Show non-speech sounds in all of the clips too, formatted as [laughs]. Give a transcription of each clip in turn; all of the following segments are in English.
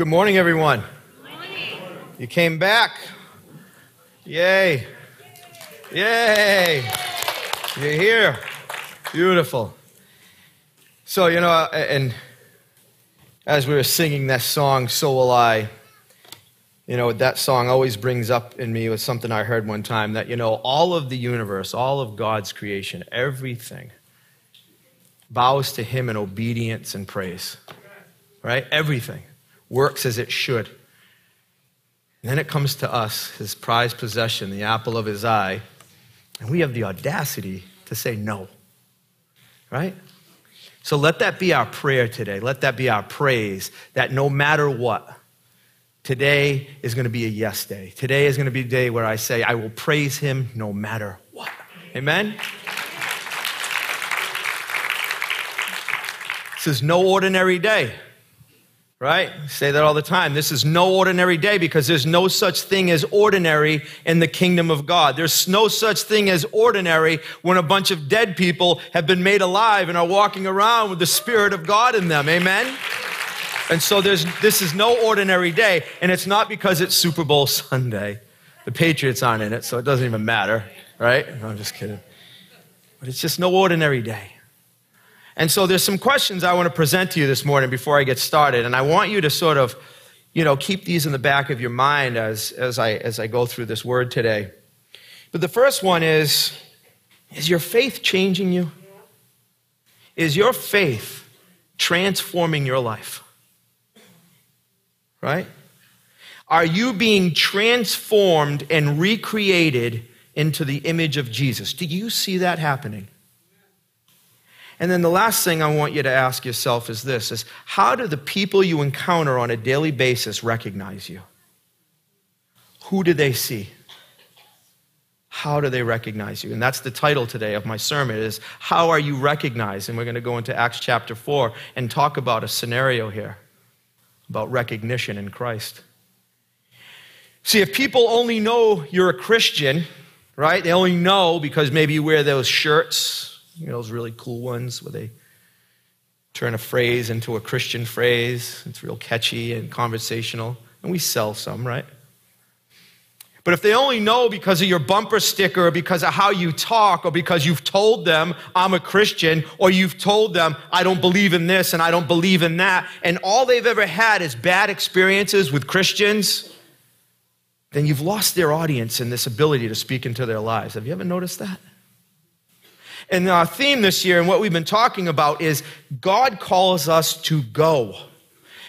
Good morning, everyone. You came back. Yay. Yay. You're here. Beautiful. So, you know, and as we were singing that song, So Will I, you know, that song always brings up in me was something I heard one time that, you know, all of the universe, all of God's creation, everything bows to Him in obedience and praise. Right? Everything works as it should. And then it comes to us, His prized possession, the apple of His eye, and we have the audacity to say no. Right? So let that be our prayer today. Let that be our praise that no matter what, today is going to be a yes day. Today is going to be a day where I say, I will praise him no matter what. Amen? This is no ordinary day right? I say that all the time. This is no ordinary day because there's no such thing as ordinary in the kingdom of God. There's no such thing as ordinary when a bunch of dead people have been made alive and are walking around with the Spirit of God in them. Amen? And so there's, this is no ordinary day, and it's not because it's Super Bowl [laughs] Sunday. The Patriots aren't in it, so it doesn't even matter, right? No, I'm just kidding. But it's just no ordinary day. And so there's some questions I want to present to you this morning before I get started. And I want you to sort of, you know, keep these in the back of your mind as, as, I, as I go through this word today. But the first one is Is your faith changing you? Is your faith transforming your life? Right? Are you being transformed and recreated into the image of Jesus? Do you see that happening? And then the last thing I want you to ask yourself is this is how do the people you encounter on a daily basis recognize you? Who do they see? How do they recognize you? And that's the title today of my sermon is how are you recognized? And we're going to go into Acts chapter 4 and talk about a scenario here about recognition in Christ. See, if people only know you're a Christian, right? They only know because maybe you wear those shirts you know, those really cool ones where they turn a phrase into a Christian phrase. It's real catchy and conversational. And we sell some, right? But if they only know because of your bumper sticker or because of how you talk or because you've told them I'm a Christian or you've told them I don't believe in this and I don't believe in that and all they've ever had is bad experiences with Christians, then you've lost their audience and this ability to speak into their lives. Have you ever noticed that? And our theme this year and what we've been talking about is God calls us to go.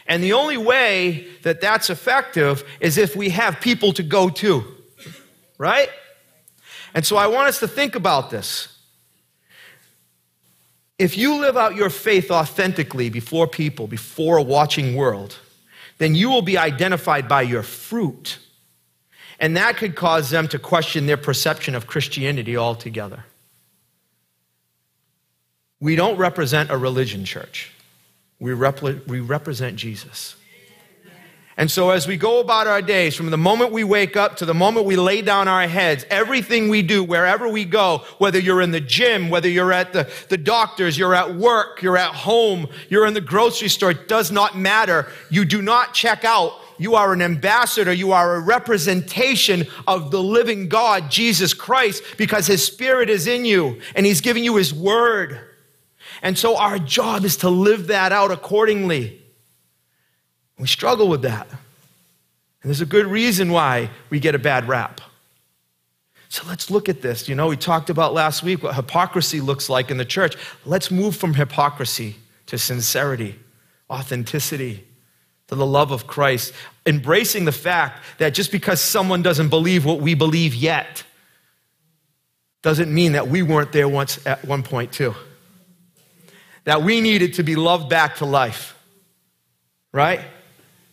And the only way that that's effective is if we have people to go to, right? And so I want us to think about this. If you live out your faith authentically before people, before a watching world, then you will be identified by your fruit. And that could cause them to question their perception of Christianity altogether. We don't represent a religion, church. We, we represent Jesus. And so, as we go about our days, from the moment we wake up to the moment we lay down our heads, everything we do, wherever we go, whether you're in the gym, whether you're at the, the doctor's, you're at work, you're at home, you're in the grocery store, it does not matter. You do not check out. You are an ambassador. You are a representation of the living God, Jesus Christ, because His Spirit is in you and He's giving you His Word. And so our job is to live that out accordingly. We struggle with that. And there's a good reason why we get a bad rap. So let's look at this. You know, we talked about last week what hypocrisy looks like in the church. Let's move from hypocrisy to sincerity, authenticity, to the love of Christ, embracing the fact that just because someone doesn't believe what we believe yet doesn't mean that we weren't there once at one point too that we needed to be loved back to life. Right?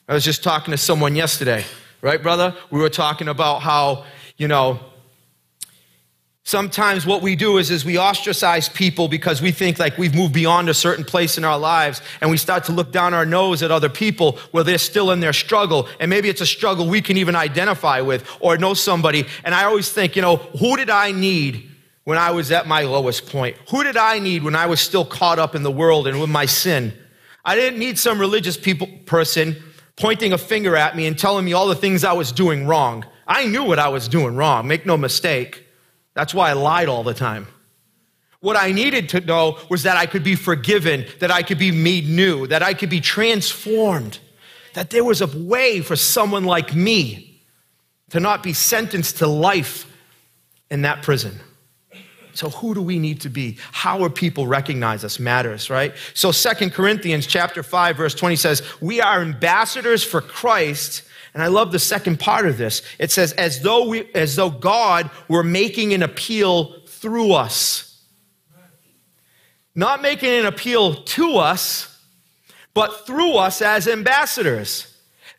I was just talking to someone yesterday, right, brother? We were talking about how, you know, sometimes what we do is, is we ostracize people because we think like we've moved beyond a certain place in our lives and we start to look down our nose at other people where they're still in their struggle and maybe it's a struggle we can even identify with or know somebody and i always think you know who did i need when I was at my lowest point? Who did I need when I was still caught up in the world and with my sin? I didn't need some religious people, person pointing a finger at me and telling me all the things I was doing wrong. I knew what I was doing wrong, make no mistake. That's why I lied all the time. What I needed to know was that I could be forgiven, that I could be made new, that I could be transformed, that there was a way for someone like me to not be sentenced to life in that prison. So who do we need to be? How are people recognize us matters, right? So Second Corinthians chapter 5 verse 20 says, "We are ambassadors for Christ." And I love the second part of this. It says as though we as though God were making an appeal through us. Not making an appeal to us, but through us as ambassadors.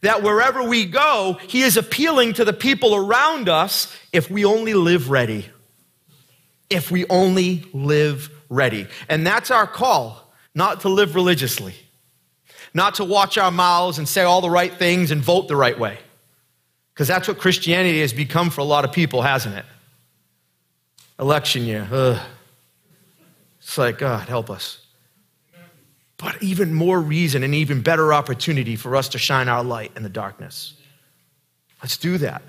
That wherever we go, he is appealing to the people around us if we only live ready if we only live ready. And that's our call, not to live religiously, not to watch our mouths and say all the right things and vote the right way. Because that's what Christianity has become for a lot of people, hasn't it? Election year. Ugh. It's like, God, help us. But even more reason and even better opportunity for us to shine our light in the darkness. Let's do that.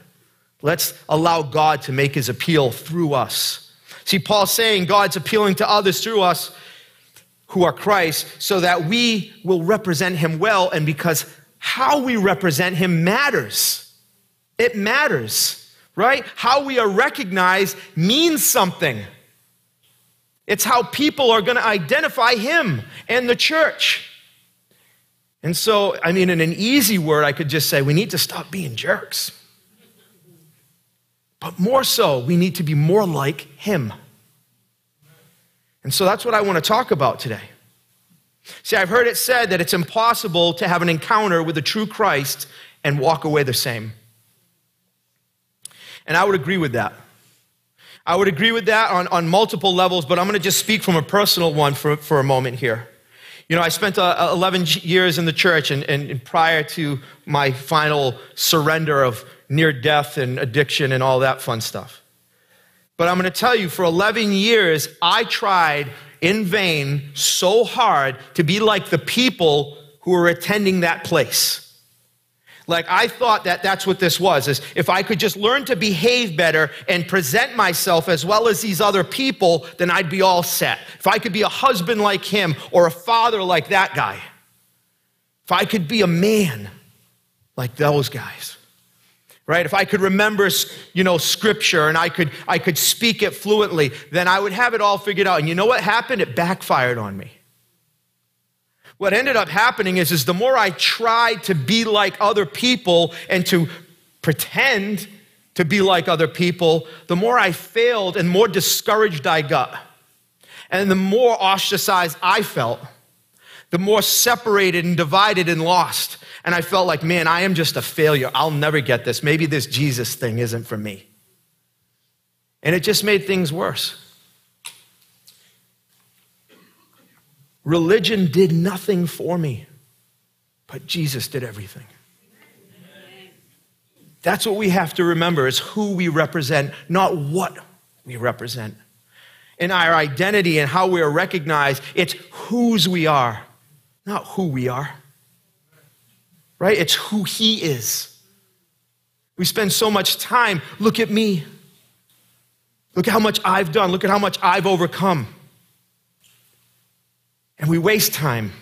Let's allow God to make his appeal through us. See, Paul's saying God's appealing to others through us who are Christ so that we will represent him well, and because how we represent him matters. It matters, right? How we are recognized means something. It's how people are going to identify him and the church. And so, I mean, in an easy word, I could just say we need to stop being jerks. But more so, we need to be more like Him. And so that's what I want to talk about today. See, I've heard it said that it's impossible to have an encounter with the true Christ and walk away the same. And I would agree with that. I would agree with that on, on multiple levels, but I'm going to just speak from a personal one for, for a moment here. You know, I spent uh, 11 years in the church, and, and, and prior to my final surrender of near death and addiction and all that fun stuff. But I'm going to tell you, for 11 years, I tried in vain so hard to be like the people who were attending that place. Like I thought that that's what this was is if I could just learn to behave better and present myself as well as these other people, then I'd be all set. If I could be a husband like him or a father like that guy. If I could be a man like those guys right? If i could remember you know scripture and i could i could speak it fluently then i would have it all figured out. And you know what happened? It backfired on me. What ended up happening is, is the more i tried to be like other people and to pretend to be like other people the more i failed and more discouraged i got. And the more ostracized i felt the more separated and divided and lost and I felt like, man, I am just a failure. I'll never get this. Maybe this Jesus thing isn't for me. And it just made things worse. Religion did nothing for me, but Jesus did everything. That's what we have to remember is who we represent, not what we represent. In our identity and how we are recognized, it's whose we are, not who we are right? It's who He is. We spend so much time, look at me. Look at how much I've done. Look at how much I've overcome. And we waste time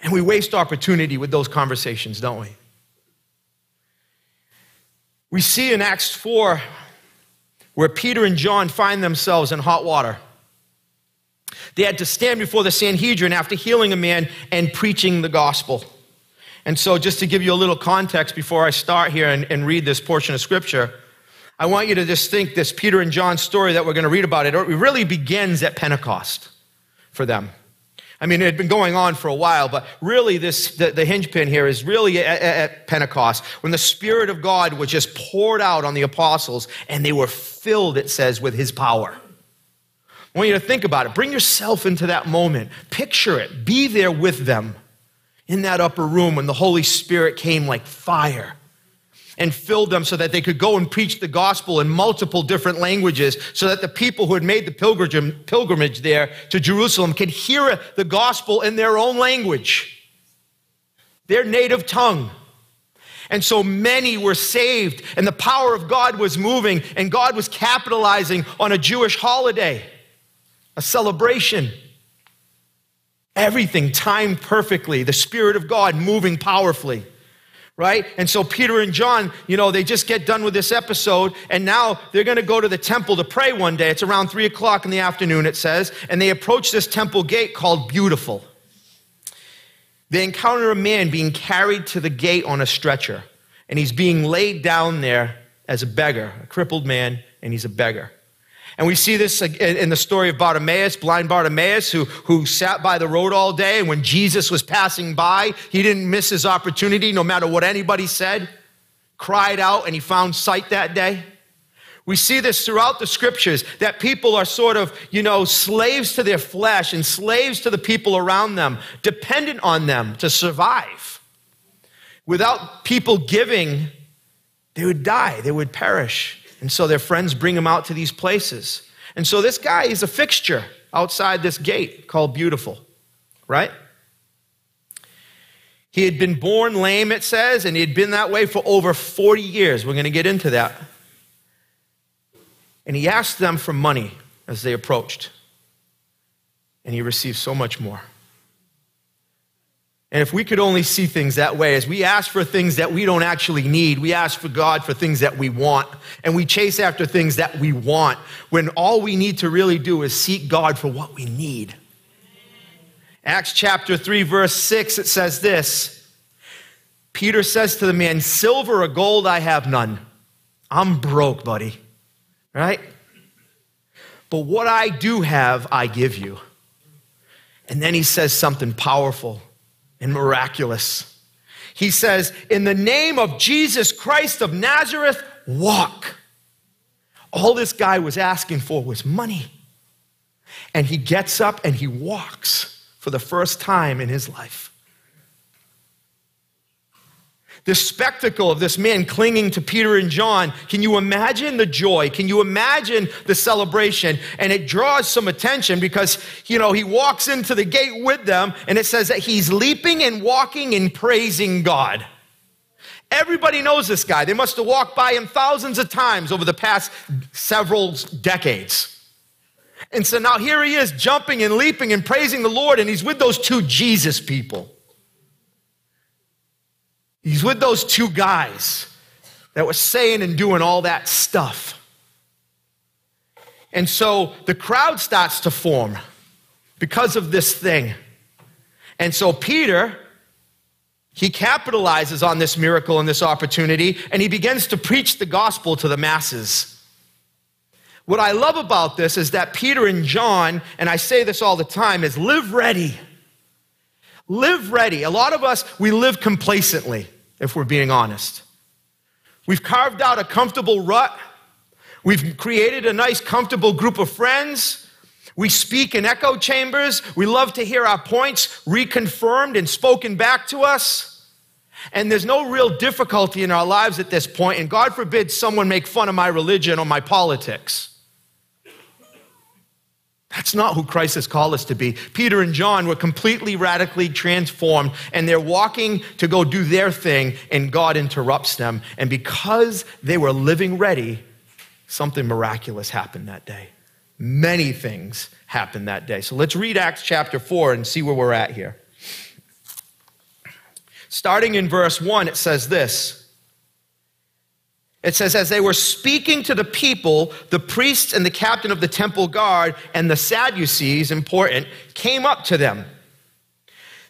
and we waste opportunity with those conversations, don't we? We see in Acts 4 where Peter and John find themselves in hot water. They had to stand before the Sanhedrin after healing a man and preaching the gospel. And so, just to give you a little context before I start here and, and read this portion of scripture, I want you to just think this Peter and John story that we're going to read about it, it really begins at Pentecost for them. I mean, it had been going on for a while, but really, this the, the hinge pin here is really at, at, Pentecost when the Spirit of God was just poured out on the apostles and they were filled, it says, with His power. I want you to think about it. Bring yourself into that moment. Picture it. Be there with them in that upper room when the Holy Spirit came like fire and filled them so that they could go and preach the gospel in multiple different languages so that the people who had made the pilgrimage there to Jerusalem could hear the gospel in their own language, their native tongue. And so many were saved, and the power of God was moving, and God was capitalizing on a Jewish holiday, a celebration. Everything timed perfectly, the Spirit of God moving powerfully right? And so Peter and John, you know, they just get done with this episode, and now they're going to go to the temple to pray one day. It's around three o'clock in the afternoon, it says, and they approach this temple gate called Beautiful. They encounter a man being carried to the gate on a stretcher, and he's being laid down there as a beggar, a crippled man, and he's a beggar. And we see this in the story of Bartimaeus, blind Bartimaeus, who, who sat by the road all day. And when Jesus was passing by, he didn't miss his opportunity, no matter what anybody said, cried out, and he found sight that day. We see this throughout the scriptures that people are sort of, you know, slaves to their flesh and slaves to the people around them, dependent on them to survive. Without people giving, they would die, they would perish. And so their friends bring him out to these places. And so this guy is a fixture outside this gate called Beautiful, right? He had been born lame, it says, and he had been that way for over 40 years. We're going to get into that. And he asked them for money as they approached. And he received so much more. And if we could only see things that way, as we ask for things that we don't actually need, we ask for God for things that we want, and we chase after things that we want, when all we need to really do is seek God for what we need. Acts chapter 3, verse 6, it says this Peter says to the man, Silver or gold I have none. I'm broke, buddy. Right? But what I do have, I give you. And then he says something powerful and miraculous. He says, In the name of Jesus Christ of Nazareth, walk. All this guy was asking for was money. And he gets up and he walks for the first time in his life. The spectacle of this man clinging to Peter and John, can you imagine the joy? Can you imagine the celebration? And it draws some attention because, you know, he walks into the gate with them and it says that he's leaping and walking and praising God. Everybody knows this guy. They must have walked by him thousands of times over the past several decades. And so now here he is jumping and leaping and praising the Lord, and he's with those two Jesus people. He's with those two guys that were saying and doing all that stuff. And so the crowd starts to form because of this thing. And so Peter, he capitalizes on this miracle and this opportunity, and he begins to preach the gospel to the masses. What I love about this is that Peter and John, and I say this all the time, is live ready. Live ready. A lot of us, we live complacently, if we're being honest. We've carved out a comfortable rut. We've created a nice, comfortable group of friends. We speak in echo chambers. We love to hear our points reconfirmed and spoken back to us. And there's no real difficulty in our lives at this point. and God forbid someone make fun of my religion or my politics. That's not who Christ has called us to be. Peter and John were completely radically transformed, and they're walking to go do their thing, and God interrupts them. And because they were living ready, something miraculous happened that day. Many things happened that day. So let's read Acts chapter 4 and see where we're at here. Starting in verse 1, it says this. It says, as they were speaking to the people, the priests and the captain of the temple guard and the Sadducees, important, came up to them.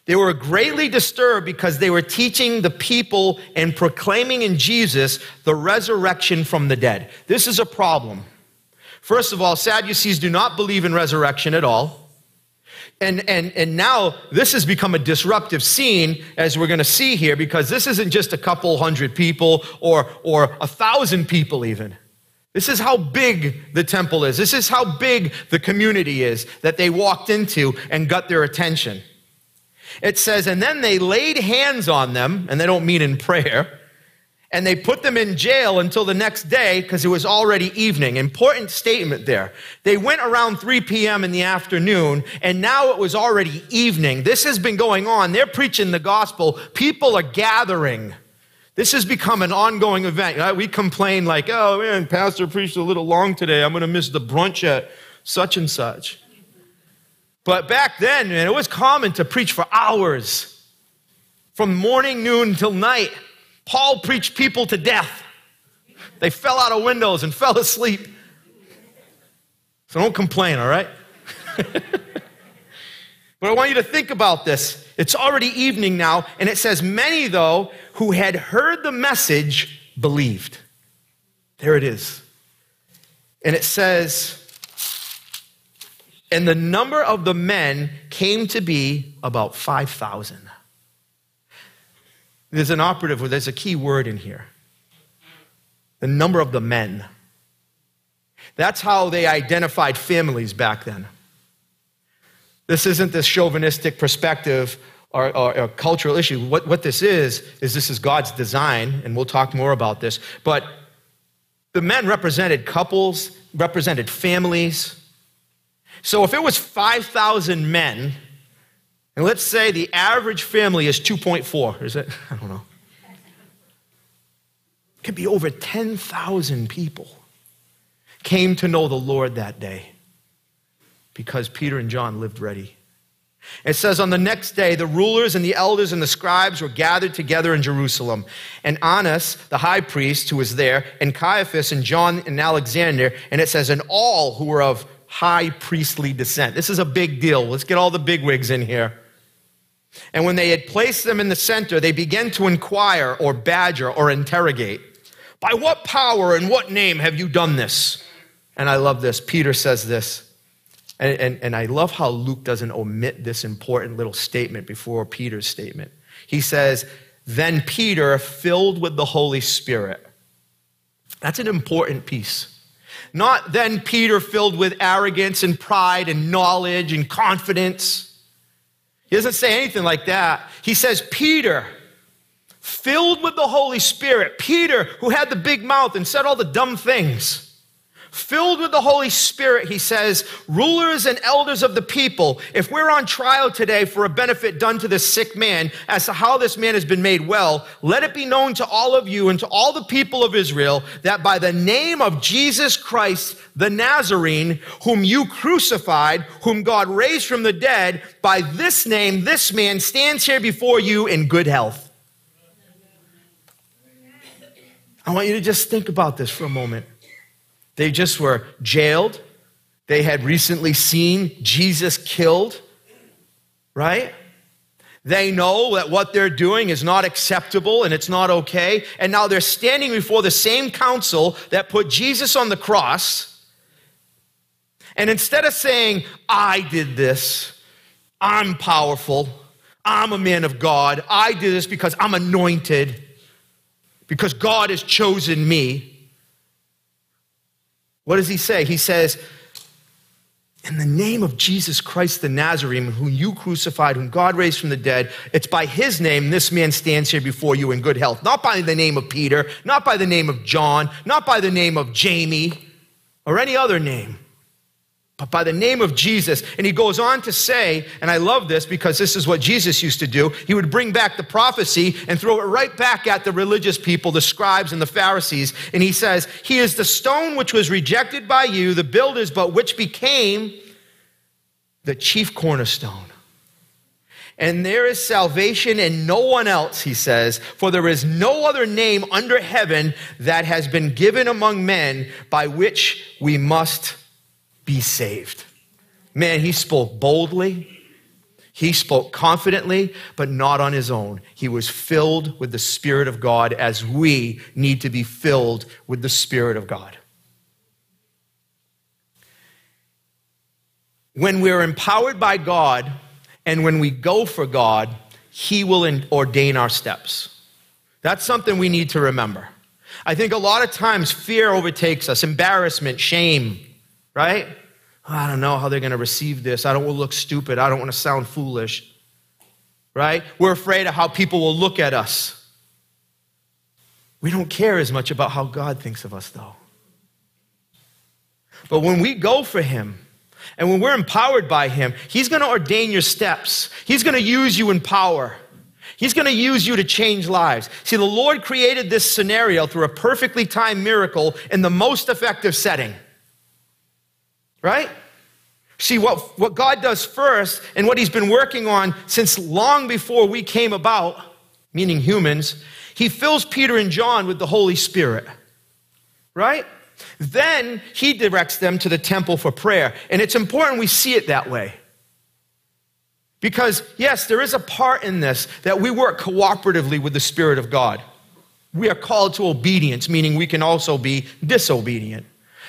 They were greatly disturbed because they were teaching the people and proclaiming in Jesus the resurrection from the dead. This is a problem. First of all, Sadducees do not believe in resurrection at all. And, and, and now this has become a disruptive scene, as we're going to see here, because this isn't just a couple hundred people or, or a thousand people, even. This is how big the temple is. This is how big the community is that they walked into and got their attention. It says, and then they laid hands on them, and they don't mean in prayer and they put them in jail until the next day because it was already evening. Important statement there. They went around 3 p.m. in the afternoon, and now it was already evening. This has been going on. They're preaching the gospel. People are gathering This has become an ongoing event. Uh, we complain like, oh man, pastor preached a little long today. I'm going to miss the brunch at such and such. But back then, man, it was common to preach for hours from morning, noon until night. Paul preached people to death. They fell out of windows and [laughs] fell asleep. So don't complain, all right? [laughs] but I want you to think about this. It's already evening now, and it says, Many, though, who had heard the message believed. There it is. And it says, And the number of the men came to be about 5,000. There's an operative, there's a key word in here the number of the men. That's how they identified families back then. This isn't this chauvinistic perspective or, or, or, cultural issue. What, what this is, is this is God's design, and we'll talk more about this. But the men represented couples, represented families. So if it was 5,000 men, and let's say the average family is 2.4, is it? [laughs] I don't know. It could be over 10,000 people came to know the Lord that day because Peter and John lived ready. It says, On the next day, the rulers and the elders and the scribes were gathered together in Jerusalem. And Annas, the high priest, who was there, and Caiaphas and John and Alexander, and it says, And all who were of high priestly descent. This is a big deal. Let's get all the bigwigs in here. And when they had placed them in the center, they began to inquire or badger or interrogate. By what power and what name have you done this? And I love this. Peter says this. And, and, and, I love how Luke doesn't omit this important little statement before Peter's statement. He says, Then Peter, filled with the Holy Spirit. That's an important piece. Not then Peter, filled with arrogance and pride and knowledge and confidence. He doesn't say anything like that. He says, Peter, filled with the Holy Spirit. Peter, who had the big mouth and said all the dumb things. Filled with the Holy Spirit, he says, rulers and elders of the people, if we're on trial today for a benefit done to this sick man as to how this man has been made well, let it be known to all of you and to all the people of Israel that by the name of Jesus Christ, the Nazarene, whom you crucified, whom God raised from the dead, by this name, this man stands here before you in good health. I want you to just think about this for a moment. They just were jailed. They had recently seen Jesus killed, right? They know that what they're doing is not acceptable and it's not okay. And now they're standing before the same council that put Jesus on the cross. And instead of saying, I did this, I'm powerful, I'm a man of God, I did this because I'm anointed, because God has chosen me. What does he say? He says, in the name of Jesus Christ the Nazarene, whom you crucified, whom God raised from the dead, it's by his name this man stands here before you in good health. Not by the name of Peter, not by the name of John, not by the name of Jamie or any other name by the name of Jesus. And he goes on to say, and I love this because this is what Jesus used to do. He would bring back the prophecy and throw it right back at the religious people, the scribes and the Pharisees. And he says, He is the stone which was rejected by you, the builders, but which became the chief cornerstone. And there is salvation in no one else, he says, for there is no other name under heaven that has been given among men by which we must be saved. Man, he spoke boldly. He spoke confidently, but not on his own. He was filled with the Spirit of God as we need to be filled with the Spirit of God. When we're empowered by God and when we go for God, He will ordain our steps. That's something we need to remember. I think a lot of times fear overtakes us, embarrassment, shame right? I don't know how they're going to receive this. I don't want to look stupid. I don't want to sound foolish, right? We're afraid of how people will look at us. We don't care as much about how God thinks of us, though. But when we go for Him, and when we're empowered by Him, He's going to ordain your steps. He's going to use you in power. He's going to use you to change lives. See, the Lord created this scenario through a perfectly timed miracle in the most effective setting. Right? See, what, what God does first and what He's been working on since long before we came about, meaning humans, He fills Peter and John with the Holy Spirit. Right? Then He directs them to the temple for prayer. And it's important we see it that way. Because, yes, there is a part in this that we work cooperatively with the Spirit of God. We are called to obedience, meaning we can also be disobedient.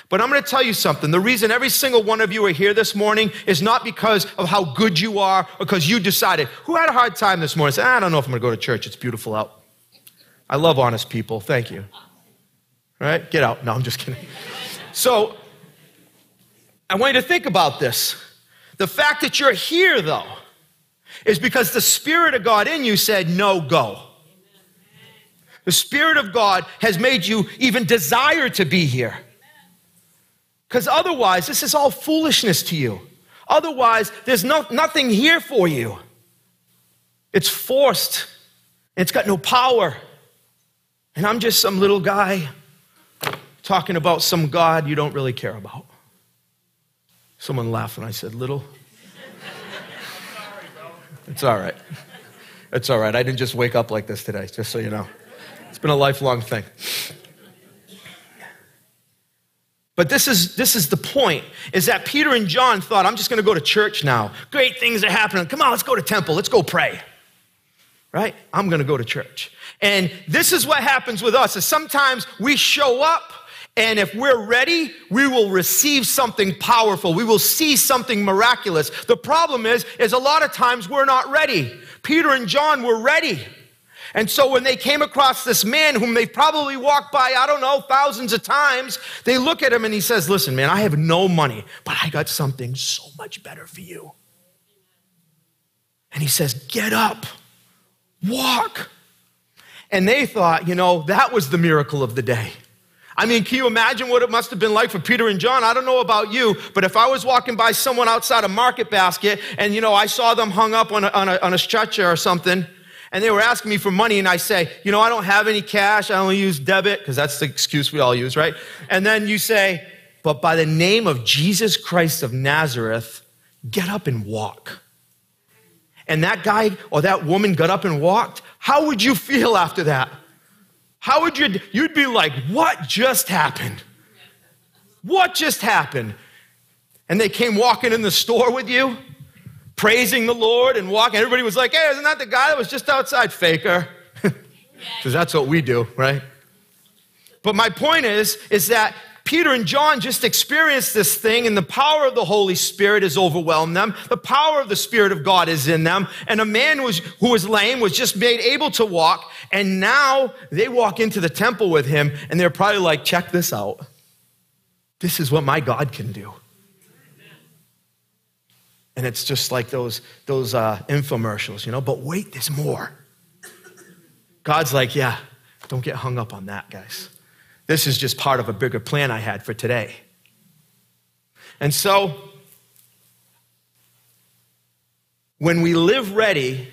But I'm going to tell you something. The reason every single one of you are here this morning is not because of how good you are or because you decided. Who had a hard time this morning? Said, I don't know if I'm going to go to church. It's beautiful out. I love honest people. Thank you. All right? Get out. No, I'm just kidding. So, I want you to think about this. The fact that you're here, though, is because the Spirit of God in you said, No, go. The Spirit of God has made you even desire to be here. Because otherwise, this is all foolishness to you. Otherwise, there's no, nothing here for you. It's forced, it's got no power. And I'm just some little guy talking about some God you don't really care about. Someone laughed when I said little. [laughs] It's all right. It's all right. I didn't just wake up like this today, just so you know. It's been a lifelong thing. But this is, this is the point, is that Peter and John thought, I'm just going to go to church now. Great things are happening. Come on, let's go to temple. Let's go pray. Right? I'm going to go to church. And this is what happens with us, is sometimes we show up and if we're ready, we will receive something powerful. We will see something miraculous. The problem is, is a lot of times we're not ready. Peter and John were ready. And so when they came across this man whom they probably walked by, I don't know, thousands of times, they look at him and he says, Listen, man, I have no money, but I got something so much better for you. And he says, Get up, walk. And they thought, you know, that was the miracle of the day. I mean, can you imagine what it must have been like for Peter and John? I don't know about you, but if I was walking by someone outside a market basket and, you know, I saw them hung up on a, on a, on a stretcher or something, and they were asking me for money, and I say, you know, I don't have any cash, I only use debit, because that's the excuse we all use, right? And then you say, but by the name of Jesus Christ of Nazareth, get up and walk. And that guy or that woman got up and walked, how would you feel after that? How would you, you'd be like, what just happened? What just happened? And they came walking in the store with you, praising the Lord and walking. Everybody was like, hey, isn't that the guy that was just outside? Faker. [laughs] Because that's what we do, right? But my point is, is that Peter and John just experienced this thing, and the power of the Holy Spirit has overwhelmed them. The power of the Spirit of God is in them. And a man was, who was lame was just made able to walk. And now they walk into the temple with him, and they're probably like, check this out. This is what my God can do. And it's just like those, those uh, infomercials, you know, but wait, there's more. God's like, yeah, don't get hung up on that, guys. This is just part of a bigger plan I had for today. And so, when we live ready,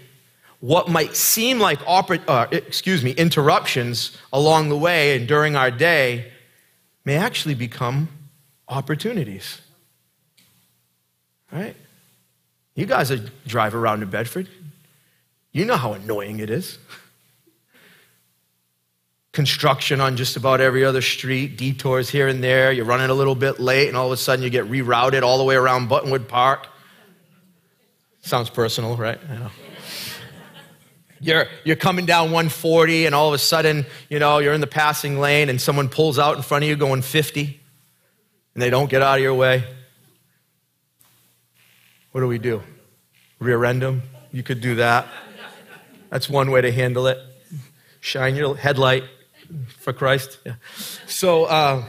what might seem like uh, excuse me, interruptions along the way and during our day may actually become opportunities. Right? You guys drive around in Bedford, you know how annoying it is construction on just about every other street, detours here and there. You're running a little bit late, and all of a sudden you get rerouted all the way around Buttonwood Park. Sounds personal, right? You're, you're coming down 140, and all of a sudden, you know, you're in the passing lane, and someone pulls out in front of you going 50, and they don't get out of your way. What do we do? Rear end them? You could do that. That's one way to handle it. Shine your headlight for Christ. Yeah. So, uh,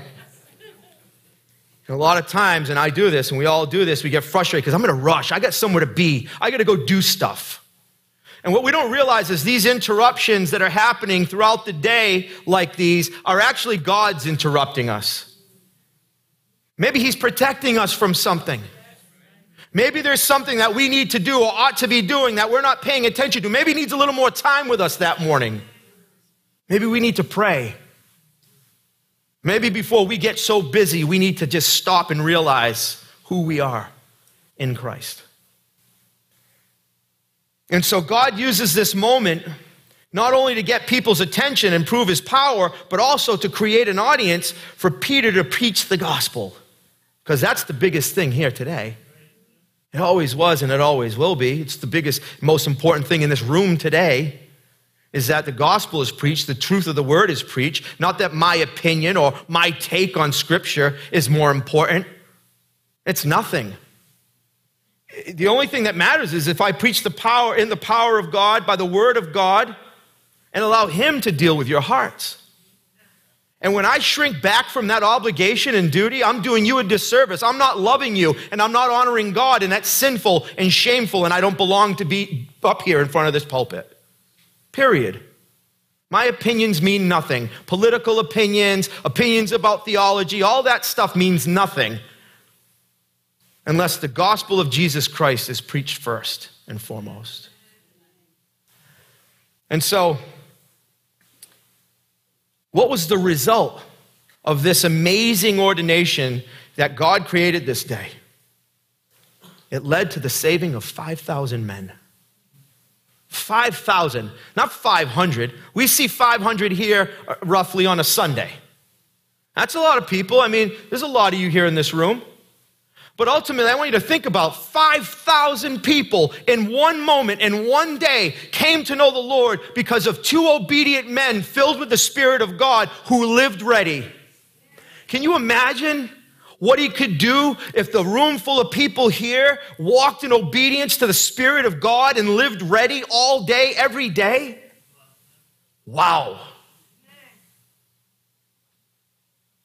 a lot of times, and I do this, and we all do this, we get frustrated because I'm going to rush. I got somewhere to be. I got to go do stuff. And what we don't realize is these interruptions that are happening throughout the day, like these, are actually God's interrupting us. Maybe He's protecting us from something. Maybe there's something that we need to do or ought to be doing that we're not paying attention to. Maybe needs a little more time with us that morning. Maybe we need to pray. Maybe before we get so busy, we need to just stop and realize who we are in Christ. And so God uses this moment not only to get people's attention and prove his power, but also to create an audience for Peter to preach the gospel. Because that's the biggest thing here today. It always was and it always will be. It's the biggest, most important thing in this room today is that the gospel is preached, the truth of the word is preached, not that my opinion or my take on scripture is more important. It's nothing. The only thing that matters is if I preach the power in the power of God by the word of God and allow him to deal with your hearts. And when I shrink back from that obligation and duty, I'm doing you a disservice. I'm not loving you and I'm not honoring God, and that's sinful and shameful, and I don't belong to be up here in front of this pulpit. Period. My opinions mean nothing. Political opinions, opinions about theology, all that stuff means nothing unless the gospel of Jesus Christ is preached first and foremost. And so, what was the result of this amazing ordination that God created this day? It led to the saving of 5,000 men. 5,000, not 500. We see 500 here uh, roughly on a Sunday. That's a lot of people. I mean, there's a lot of you here in this room. But ultimately, I want you to think about 5,000 people in one moment, in one day, came to know the Lord because of two obedient men filled with the Spirit of God who lived ready. Can you imagine what he could do if the room full of people here walked in obedience to the Spirit of God and lived ready all day, every day? Wow.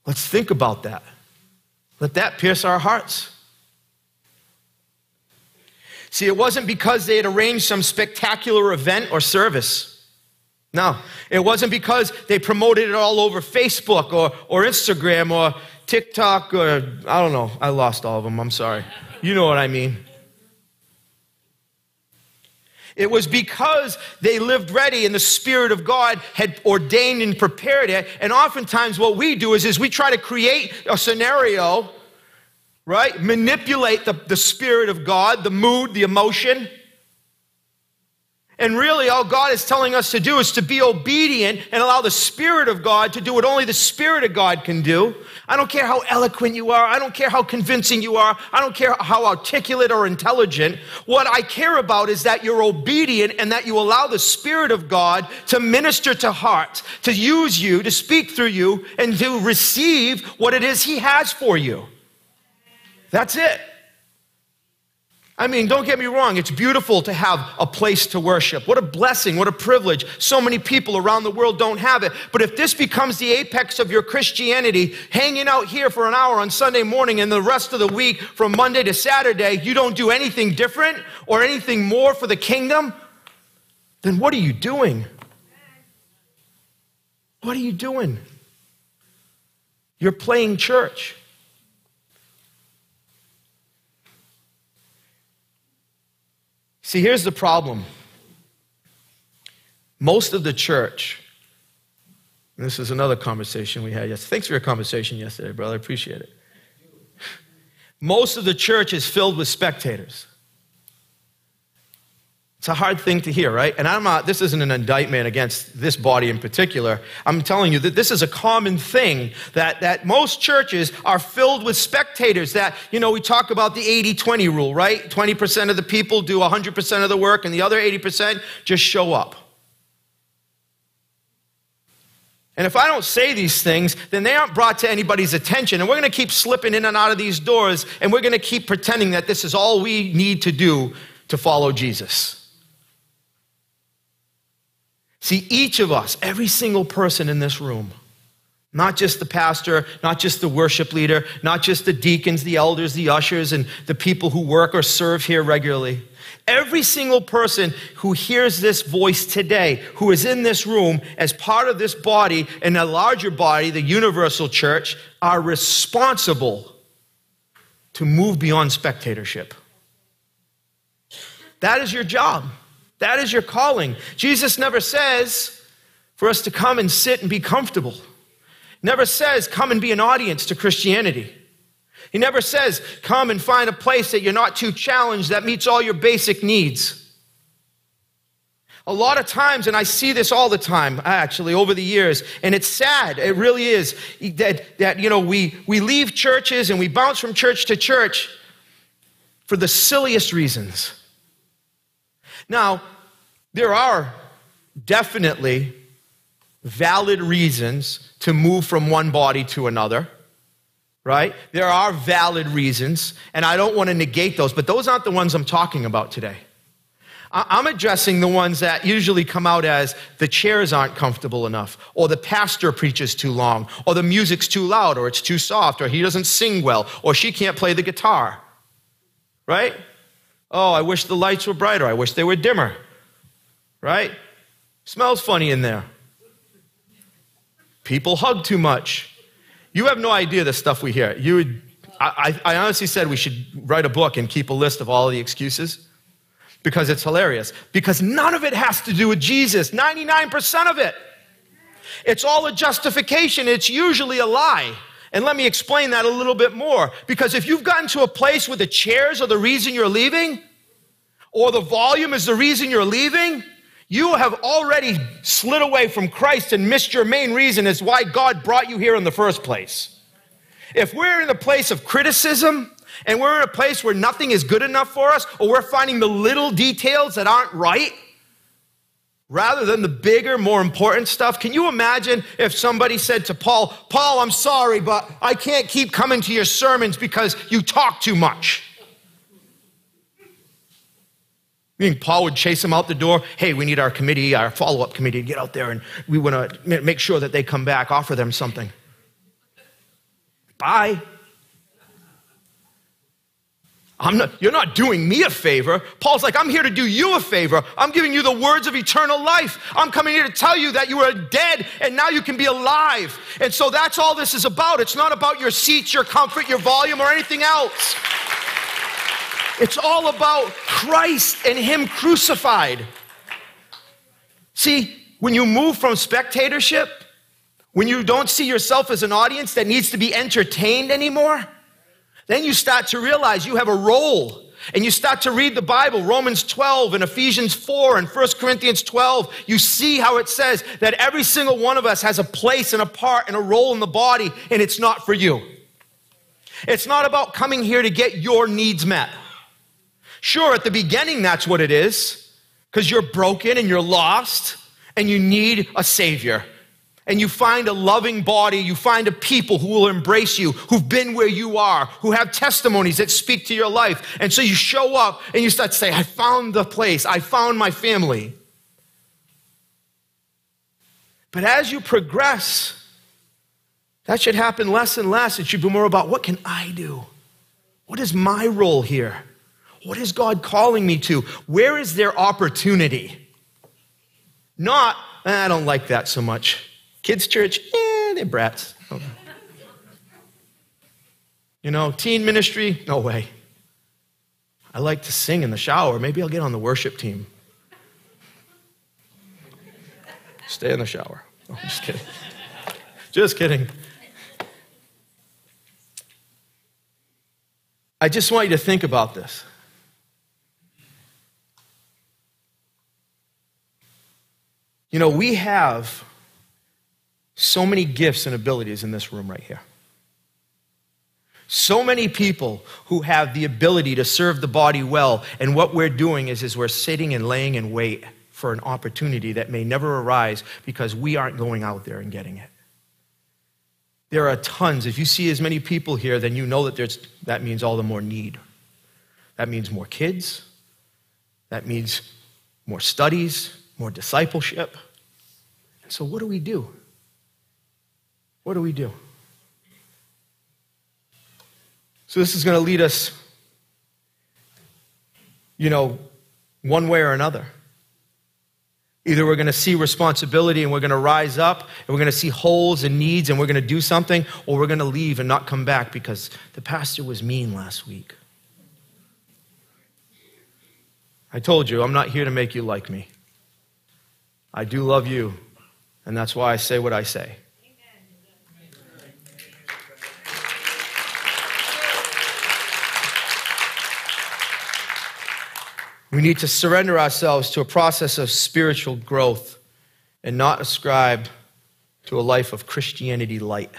Let's think about that. Let that pierce our hearts. See, it wasn't because they had arranged some spectacular event or service. No, it wasn't because they promoted it all over Facebook or, or Instagram or TikTok or I don't know. I lost all of them. I'm sorry. You know what I mean. It was because they lived ready and the Spirit of God had ordained and prepared it. And oftentimes, what we do is, is we try to create a scenario right? Manipulate the, the Spirit of God, the mood, the emotion. And really, all God is telling us to do is to be obedient and allow the Spirit of God to do what only the Spirit of God can do. I don't care how eloquent you are. I don't care how convincing you are. I don't care how articulate or intelligent. What I care about is that you're obedient and that you allow the Spirit of God to minister to hearts, to use you, to speak through you, and to receive what it is He has for you. That's it. I mean, don't get me wrong, it's beautiful to have a place to worship. What a blessing, what a privilege. So many people around the world don't have it. But if this becomes the apex of your Christianity, hanging out here for an hour on Sunday morning and the rest of the week from Monday to Saturday, you don't do anything different or anything more for the kingdom, then what are you doing? What are you doing? You're playing church. See, here's the problem. Most of the church, this is another conversation we had yesterday. Thanks for your conversation yesterday, brother. I appreciate it. Most of the church is filled with spectators. It's a hard thing to hear, right? And I'm not, this isn't an indictment against this body in particular. I'm telling you that this is a common thing that, that most churches are filled with spectators. That, you know, we talk about the 80 20 rule, right? 20% of the people do 100% of the work, and the other 80% just show up. And if I don't say these things, then they aren't brought to anybody's attention. And we're going to keep slipping in and out of these doors, and we're going to keep pretending that this is all we need to do to follow Jesus. See, each of us, every single person in this room, not just the pastor, not just the worship leader, not just the deacons, the elders, the ushers, and the people who work or serve here regularly. Every single person who hears this voice today, who is in this room as part of this body and a larger body, the universal church, are responsible to move beyond spectatorship. That is your job. That is your calling. Jesus never says for us to come and sit and be comfortable. Never says come and be an audience to Christianity. He never says come and find a place that you're not too challenged that meets all your basic needs. A lot of times, and I see this all the time actually over the years, and it's sad, it really is, that, that you know, we, we leave churches and we bounce from church to church for the silliest reasons. Now, there are definitely valid reasons to move from one body to another, right? There are valid reasons, and I don't want to negate those, but those aren't the ones I'm talking about today. I'm addressing the ones that usually come out as the chairs aren't comfortable enough, or the pastor preaches too long, or the music's too loud, or it's too soft, or he doesn't sing well, or she can't play the guitar. Right? Oh, I wish the lights were brighter. I wish they were dimmer. Right? Smells funny in there. People hug too much. You have no idea the stuff we hear. You would, I, I honestly said we should write a book and keep a list of all the excuses because it's hilarious. Because none of it has to do with Jesus, 99% of it. It's all a justification, it's usually a lie. And let me explain that a little bit more. Because if you've gotten to a place where the chairs are the reason you're leaving, or the volume is the reason you're leaving, you have already slid away from Christ and missed your main reason as why God brought you here in the first place. If we're in a place of criticism and we're in a place where nothing is good enough for us, or we're finding the little details that aren't right, rather than the bigger, more important stuff. Can you imagine if somebody said to Paul, Paul, I'm sorry, but I can't keep coming to your sermons because you talk too much? You think Paul would chase him out the door? Hey, we need our committee, our follow up committee to get out there and we want to make sure that they come back, offer them something. Bye. Not, you're not doing me a favor. Paul's like, I'm here to do you a favor. I'm giving you the words of eternal life. I'm coming here to tell you that you were dead and now you can be alive. And so that's all this is about. It's not about your seats, your comfort, your volume, or anything else. It's all about Christ and Him crucified. See, when you move from spectatorship, when you don't see yourself as an audience that needs to be entertained anymore, then you start to realize you have a role. And you start to read the Bible, Romans 12 and Ephesians 4 and 1 Corinthians 12. You see how it says that every single one of us has a place and a part and a role in the body, and it's not for you. It's not about coming here to get your needs met. Sure, at the beginning, that's what it is, because you're broken and you're lost and you need a Savior. And you find a loving body, you find a people who will embrace you, who've been where you are, who have testimonies that speak to your life. And so you show up and you start to say, I found the place, I found my family. But as you progress, that should happen less and less. It should be more about what can I do? What is my role here? What is God calling me to? Where is there opportunity? Not, eh, I don't like that so much. Kids' church, eh, they're brats. You know, teen ministry, no way. I like to sing in the shower. Maybe I'll get on the worship team. Stay in the shower. I'm just kidding. Just kidding. I just want you to think about this. You know, we have so many gifts and abilities in this room right here. So many people who have the ability to serve the body well, and what we're doing is, is we're sitting and laying in wait for an opportunity that may never arise because we aren't going out there and getting it. There are tons. If you see as many people here, then you know that there's, that means all the more need. That means more kids. That means more studies, more discipleship. And so, what do we do? What do we do? So, this is going to lead us, you know, one way or another. Either we're going to see responsibility and we're going to rise up and we're going to see holes and needs and we're going to do something, or we're going to leave and not come back because the pastor was mean last week. I told you, I'm not here to make you like me. I do love you, and that's why I say what I say. We need to surrender ourselves to a process of spiritual growth and not ascribe to a life of Christianity light,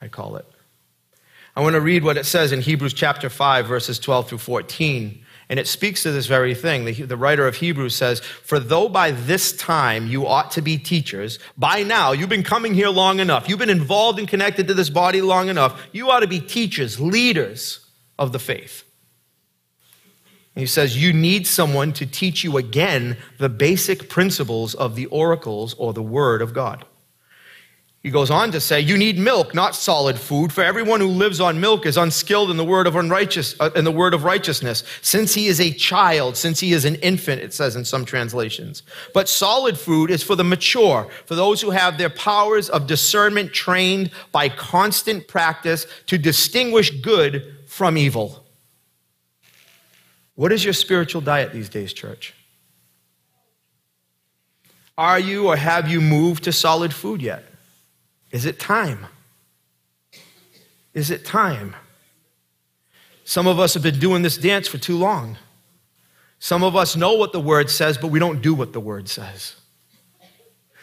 I call it. I want to read what it says in Hebrews chapter 5, verses 12 through 14. And it speaks to this very thing. The, the, writer of Hebrews says, For though by this time you ought to be teachers, by now you've been coming here long enough, you've been involved and connected to this body long enough, you ought to be teachers, leaders of the faith. He says, You need someone to teach you again the basic principles of the oracles or the word of God. He goes on to say, You need milk, not solid food, for everyone who lives on milk is unskilled in the word of unrighteous uh, in the word of righteousness, since he is a child, since he is an infant, it says in some translations. But solid food is for the mature, for those who have their powers of discernment trained by constant practice to distinguish good from evil. What is your spiritual diet these days, church? Are you or have you moved to solid food yet? Is it time? Is it time? Some of us have been doing this dance for too long. Some of us know what the word says, but we don't do what the word says.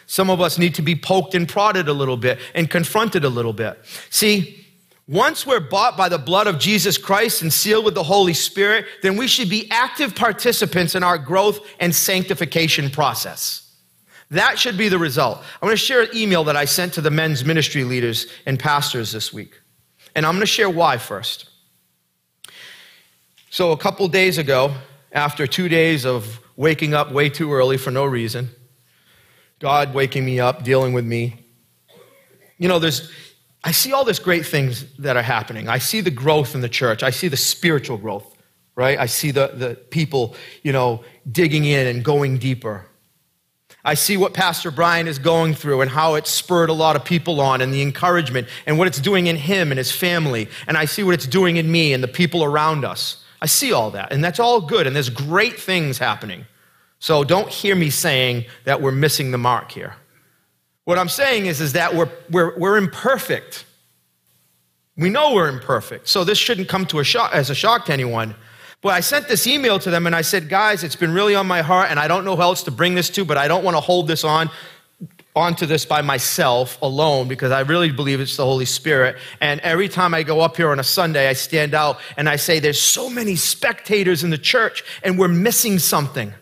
Some of us need to be poked and prodded a little bit and confronted a little bit. See, once we're bought by the blood of Jesus Christ and sealed with the Holy Spirit, then we should be active participants in our growth and sanctification process. That should be the result. I'm going to share an email that I sent to the men's ministry leaders and pastors this week. And I'm going to share why first. So, a couple days ago, after two days of waking up way too early for no reason, God waking me up, dealing with me, you know, there's, I see all these great things that are happening. I see the growth in the church, I see the spiritual growth, right? I see the, the people, you know, digging in and going deeper. I see what Pastor Brian is going through and how it's spurred a lot of people on and the encouragement and what it's doing in him and his family. And I see what it's doing in me and the people around us. I see all that. And that's all good. And there's great things happening. So don't hear me saying that we're missing the mark here. What I'm saying is, is that we're, we're, we're imperfect. We know we're imperfect. So this shouldn't come to a shock, as a shock to anyone. But I sent this email to them and I said, guys, it's been really on my heart and I don't know who else to bring this to, but I don't want to hold this on onto this by myself alone because I really believe it's the Holy Spirit. And every time I go up here on a Sunday, I stand out and I say, there's so many spectators in the church and we're missing something.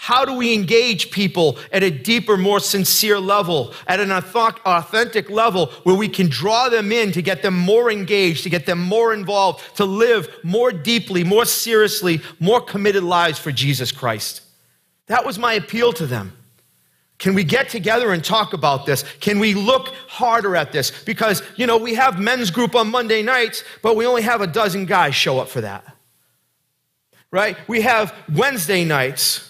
How do we engage people at a deeper, more sincere level, at an authentic level where we can draw them in to get them more engaged, to get them more involved, to live more deeply, more seriously, more committed lives for Jesus Christ? That was my appeal to them. Can we get together and talk about this? Can we look harder at this? Because, you know, we have men's group on Monday nights, but we only have a dozen guys show up for that. Right? We have Wednesday nights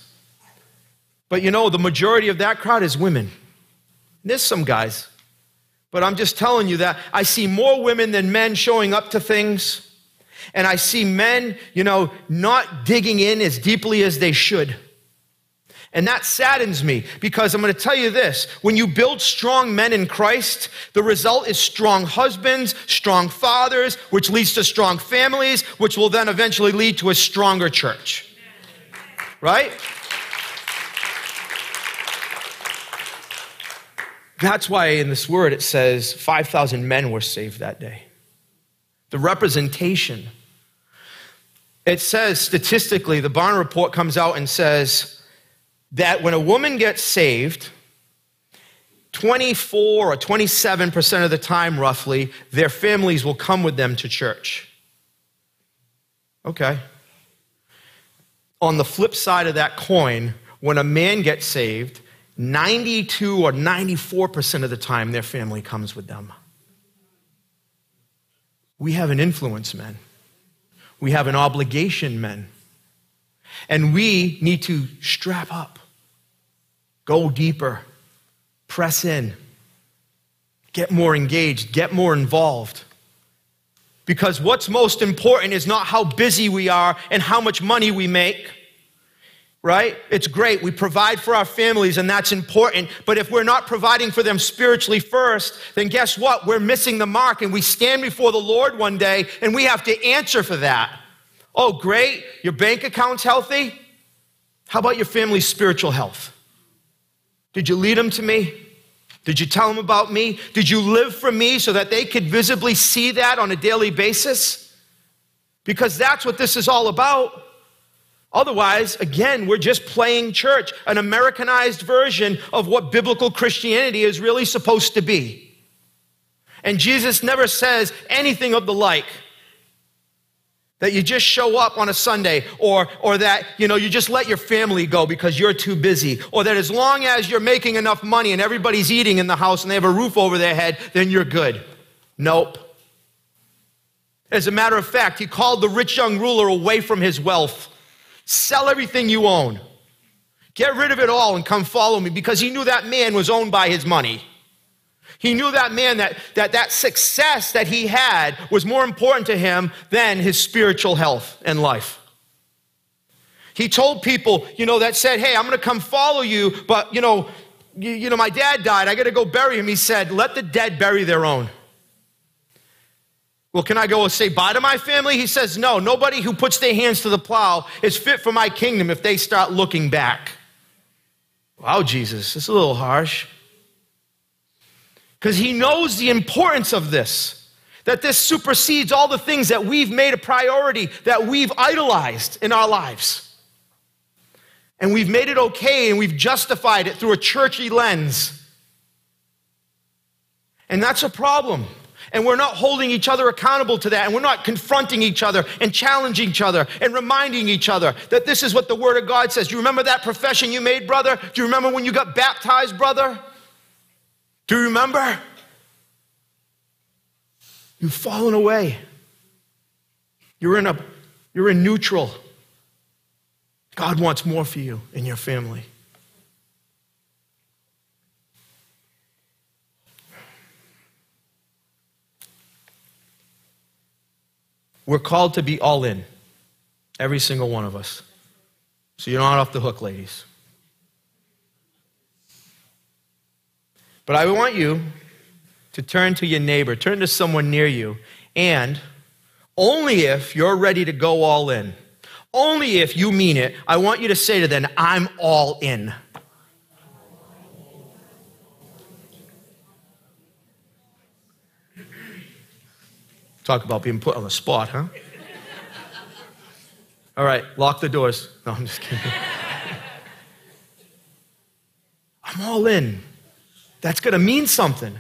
but you know, the majority of that crowd is women. There's some guys. But I'm just telling you that I see more women than men showing up to things. And I see men, you know, not digging in as deeply as they should. And that saddens me because I'm going to tell you this when you build strong men in Christ, the result is strong husbands, strong fathers, which leads to strong families, which will then eventually lead to a stronger church. Right? That's why in this word it says 5,000 men were saved that day. The representation. It says statistically, the Barna report comes out and says that when a woman gets saved, 24 or 27% of the time, roughly, their families will come with them to church. Okay. On the flip side of that coin, when a man gets saved, 92 or 94% of the time, their family comes with them. We have an influence, men. We have an obligation, men. And we need to strap up, go deeper, press in, get more engaged, get more involved. Because what's most important is not how busy we are and how much money we make right? It's great. We provide for our families, and that's important. But if we're not providing for them spiritually first, then guess what? We're missing the mark, and we stand before the Lord one day, and we have to answer for that. Oh, great. Your bank account's healthy. How about your family's spiritual health? Did you lead them to me? Did you tell them about me? Did you live for me so that they could visibly see that on a daily basis? Because that's what this is all about. Otherwise, again, we're just playing church, an Americanized version of what biblical Christianity is really supposed to be. And Jesus never says anything of the like. That you just show up on a Sunday, or, or that you know you just let your family go because you're too busy, or that as long as you're making enough money and everybody's eating in the house and they have a roof over their head, then you're good. Nope. As a matter of fact, he called the rich young ruler away from his wealth Sell everything you own. Get rid of it all and come follow me because he knew that man was owned by his money. He knew that man that, that that success that he had was more important to him than his spiritual health and life. He told people, you know, that said, hey, I'm going to come follow you, but, you know, you, you know, my dad died. I got to go bury him. He said, let the dead bury their own. Well, can I go and say bye to my family? He says, No, nobody who puts their hands to the plow is fit for my kingdom if they start looking back. Wow, Jesus, it's a little harsh. Because he knows the importance of this, that this supersedes all the things that we've made a priority, that we've idolized in our lives. And we've made it okay and we've justified it through a churchy lens. And that's a problem and we're not holding each other accountable to that, and we're not confronting each other and challenging each other and reminding each other that this is what the Word of God says. Do you remember that profession you made, brother? Do you remember when you got baptized, brother? Do you remember? You've fallen away. You're in a you're in neutral. God wants more for you and your family. We're called to be all in, every single one of us. So you're not off the hook, ladies. But I want you to turn to your neighbor, turn to someone near you, and only if you're ready to go all in, only if you mean it, I want you to say to them, I'm all in. Talk about being put on the spot, huh? All right, lock the doors. [laughs] No, I'm just kidding. I'm all in. That's going to mean something.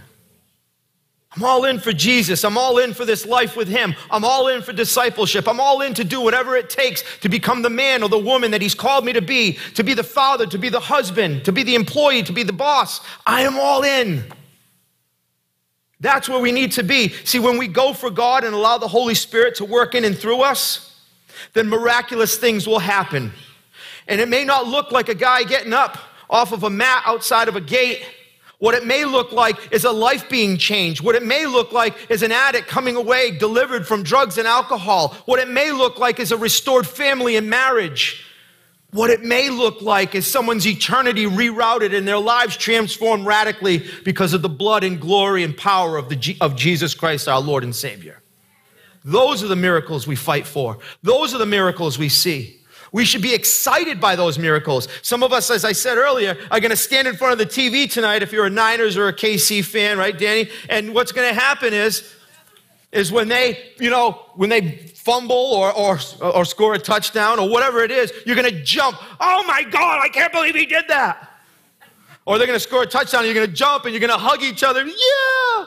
I'm all in for Jesus. I'm all in for this life with Him. I'm all in for discipleship. I'm all in to do whatever it takes to become the man or the woman that He's called me to be, to be the father, to be the husband, to be the employee, to be the boss. I am all in. That's where we need to be. See, when we go for God and allow the Holy Spirit to work in and through us, then miraculous things will happen. And it may not look like a guy getting up off of a mat outside of a gate. What it may look like is a life being changed. What it may look like is an addict coming away delivered from drugs and alcohol. What it may look like is a restored family and marriage. What it may look like is someone's eternity rerouted and their lives transformed radically because of the blood and glory and power of, the, of Jesus Christ, our Lord and Savior. Those are the miracles we fight for. Those are the miracles we see. We should be excited by those miracles. Some of us, as I said earlier, are going to stand in front of the TV tonight if you're a Niners or a KC fan, right, Danny? And what's going to happen is, is when they, you know, when they fumble or, or, or score a touchdown or whatever it is, you're going to jump. Oh my God, I can't believe he did that. Or they're going to score a touchdown and you're going to jump and you're going to hug each other. Yeah.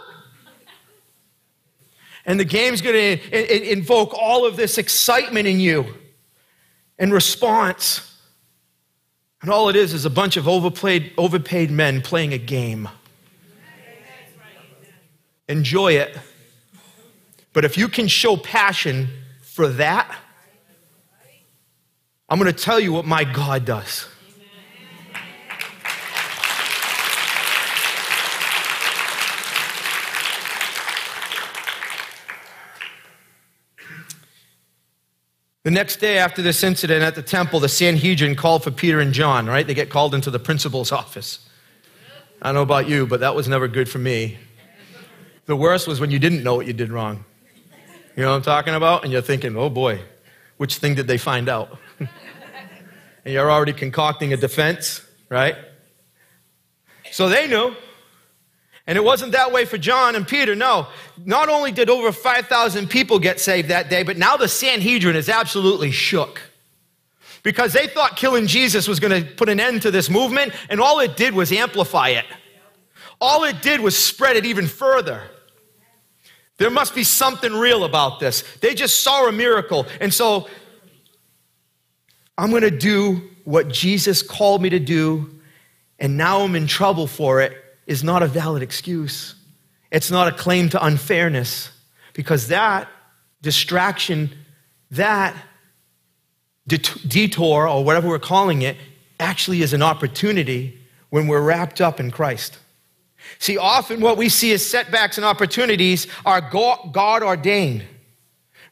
And the game's going to invoke all of this excitement in you and response. And all it is is a bunch of overplayed, overpaid men playing a game. Enjoy it. But if you can show passion for that, I'm going to tell you what my God does. The next day after this incident at the temple, the Sanhedrin called for Peter and John, right? They get called into the principal's office. I don't know about you, but that was never good for me. The worst was when you didn't know what you did wrong. You know what I'm talking about? And you're thinking, oh boy, which thing did they find out? [laughs] and you're already concocting a defense, right? So they knew. And it wasn't that way for John and Peter. No. Not only did over 5,000 people get saved that day, but now the Sanhedrin is absolutely shook. Because they thought killing Jesus was going to put an end to this movement, and all it did was amplify it. All it did was spread it even further. There must be something real about this. They just saw a miracle. And so I'm going to do what Jesus called me to do, and now I'm in trouble for it is not a valid excuse. It's not a claim to unfairness because that distraction, that detour, or whatever we're calling it, actually is an opportunity when we're wrapped up in Christ. See, often what we see as setbacks and opportunities are God ordained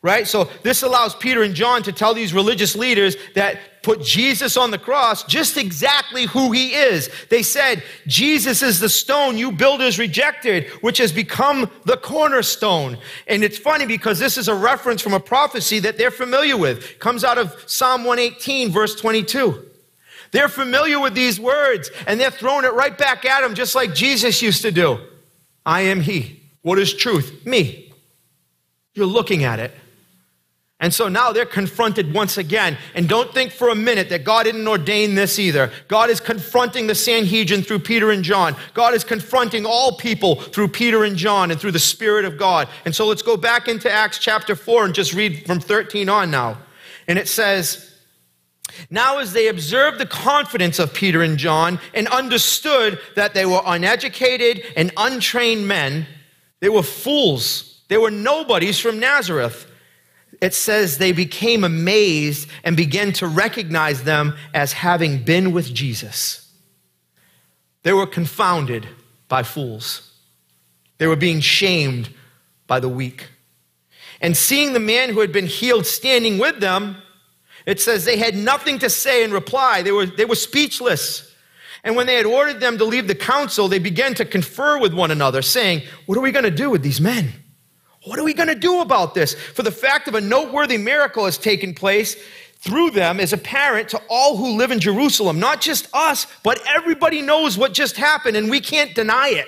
right? So this allows Peter and John to tell these religious leaders that put Jesus on the cross just exactly who he is. They said, Jesus is the stone you builders rejected, which has become the cornerstone. And it's funny because this is a reference from a prophecy that they're familiar with. It comes out of Psalm 118, verse 22. They're familiar with these words and they're throwing it right back at him just like Jesus used to do. I am he. What is truth? Me. You're looking at it. And so now they're confronted once again. And don't think for a minute that God didn't ordain this either. God is confronting the Sanhedrin through Peter and John. God is confronting all people through Peter and John and through the Spirit of God. And so let's go back into Acts chapter 4 and just read from 13 on now. And it says, Now as they observed the confidence of Peter and John and understood that they were uneducated and untrained men, they were fools. They were nobodies from Nazareth it says they became amazed and began to recognize them as having been with Jesus. They were confounded by fools, they were being shamed by the weak. And seeing the man who had been healed standing with them, it says they had nothing to say in reply. They were, they were speechless. And when they had ordered them to leave the council, they began to confer with one another, saying, What are we going to do with these men? What are we going to do about this? For the fact of a noteworthy miracle has taken place through them is apparent to all who live in Jerusalem. Not just us, but everybody knows what just happened, and we can't deny it.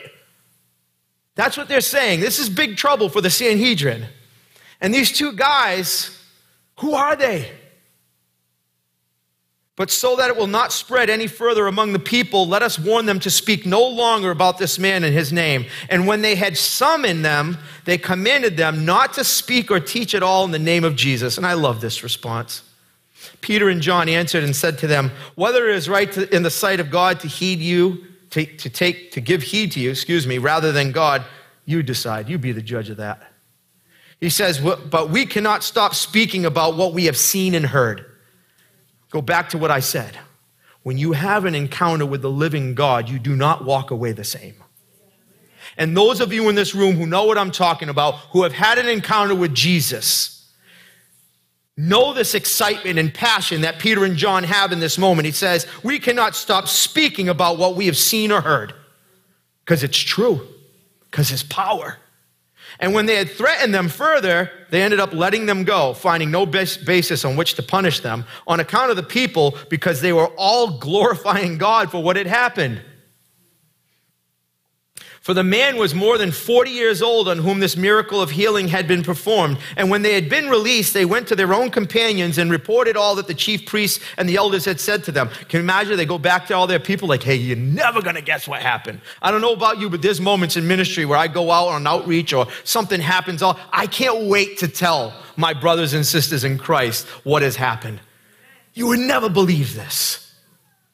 That's what they're saying. This is big trouble for the Sanhedrin. And these two guys, who are they? But so that it will not spread any further among the people, let us warn them to speak no longer about this man and his name. And when they had summoned them, they commanded them not to speak or teach at all in the name of Jesus. And I love this response. Peter and John answered and said to them, Whether it is right to, in the sight of God to heed you, to, to take, to give heed to you, excuse me, rather than God, you decide. You be the judge of that. He says, But we cannot stop speaking about what we have seen and heard. Go back to what I said. When you have an encounter with the living God, you do not walk away the same. And those of you in this room who know what I'm talking about, who have had an encounter with Jesus, know this excitement and passion that Peter and John have in this moment. He says, We cannot stop speaking about what we have seen or heard because it's true, because it's power. And when they had threatened them further, they ended up letting them go, finding no basis on which to punish them on account of the people because they were all [laughs] glorifying God for what had happened. For the man was more than 40 years old on whom this miracle of healing had been performed. And when they had been released, they went to their own companions and reported all that the chief priests and the elders had said to them. Can you imagine? They go back to all their people like, hey, you're never going to guess what happened. I don't know about you, but there's moments in ministry where I go out on outreach or something happens. I can't wait to tell my brothers and sisters in Christ what has happened. You would never believe this.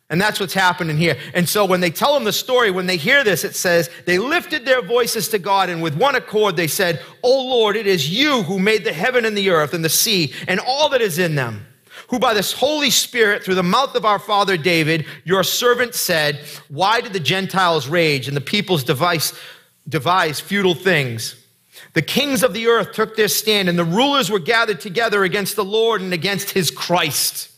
And that's what's happening here. And so when they tell them the story, when they hear this, it says, they lifted their voices to God and with one accord they said, Oh Lord, it is you who made the heaven and the earth and the sea and all that is in them, who by this Holy Spirit, through the mouth of our father David, your servant said, Why did the Gentiles rage and the peoples devise, devise futile things? The kings of the earth took their stand, and the rulers were gathered together against the Lord and against his Christ.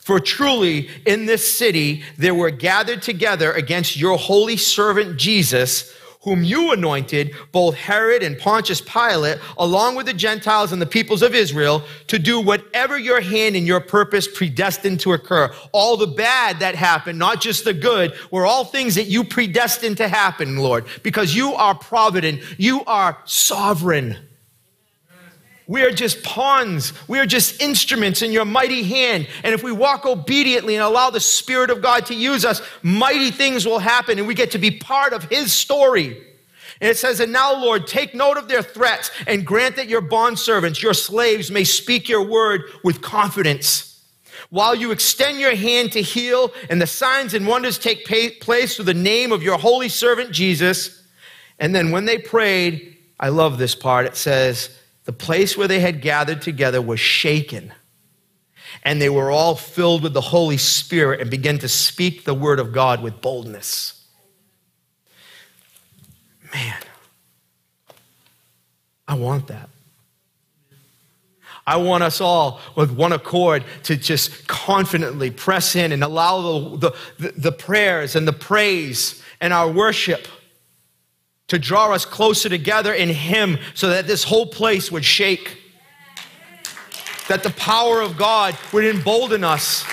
For truly in this city there were gathered together against your holy servant Jesus whom you anointed, both Herod and Pontius Pilate, along with the Gentiles and the peoples of Israel, to do whatever your hand and your purpose predestined to occur. All the bad that happened, not just the good, were all things that you predestined to happen, Lord, because you are provident, you are sovereign. We are just pawns. We are just instruments in your mighty hand. And if we walk obediently and allow the Spirit of God to use us, mighty things will happen and we get to be part of His story. And it says, And now, Lord, take note of their threats and grant that your bondservants, your slaves, may speak your word with confidence. While you extend your hand to heal and the signs and wonders take place through the name of your holy servant Jesus. And then when they prayed, I love this part, it says, the place where they had gathered together was shaken. And they were all filled with the Holy Spirit and began to speak the word of God with boldness. Man, I want that. I want us all with one accord to just confidently press in and allow the, the, the prayers and the praise and our worship to draw us closer together in Him so that this whole place would shake. That the power of God would embolden us,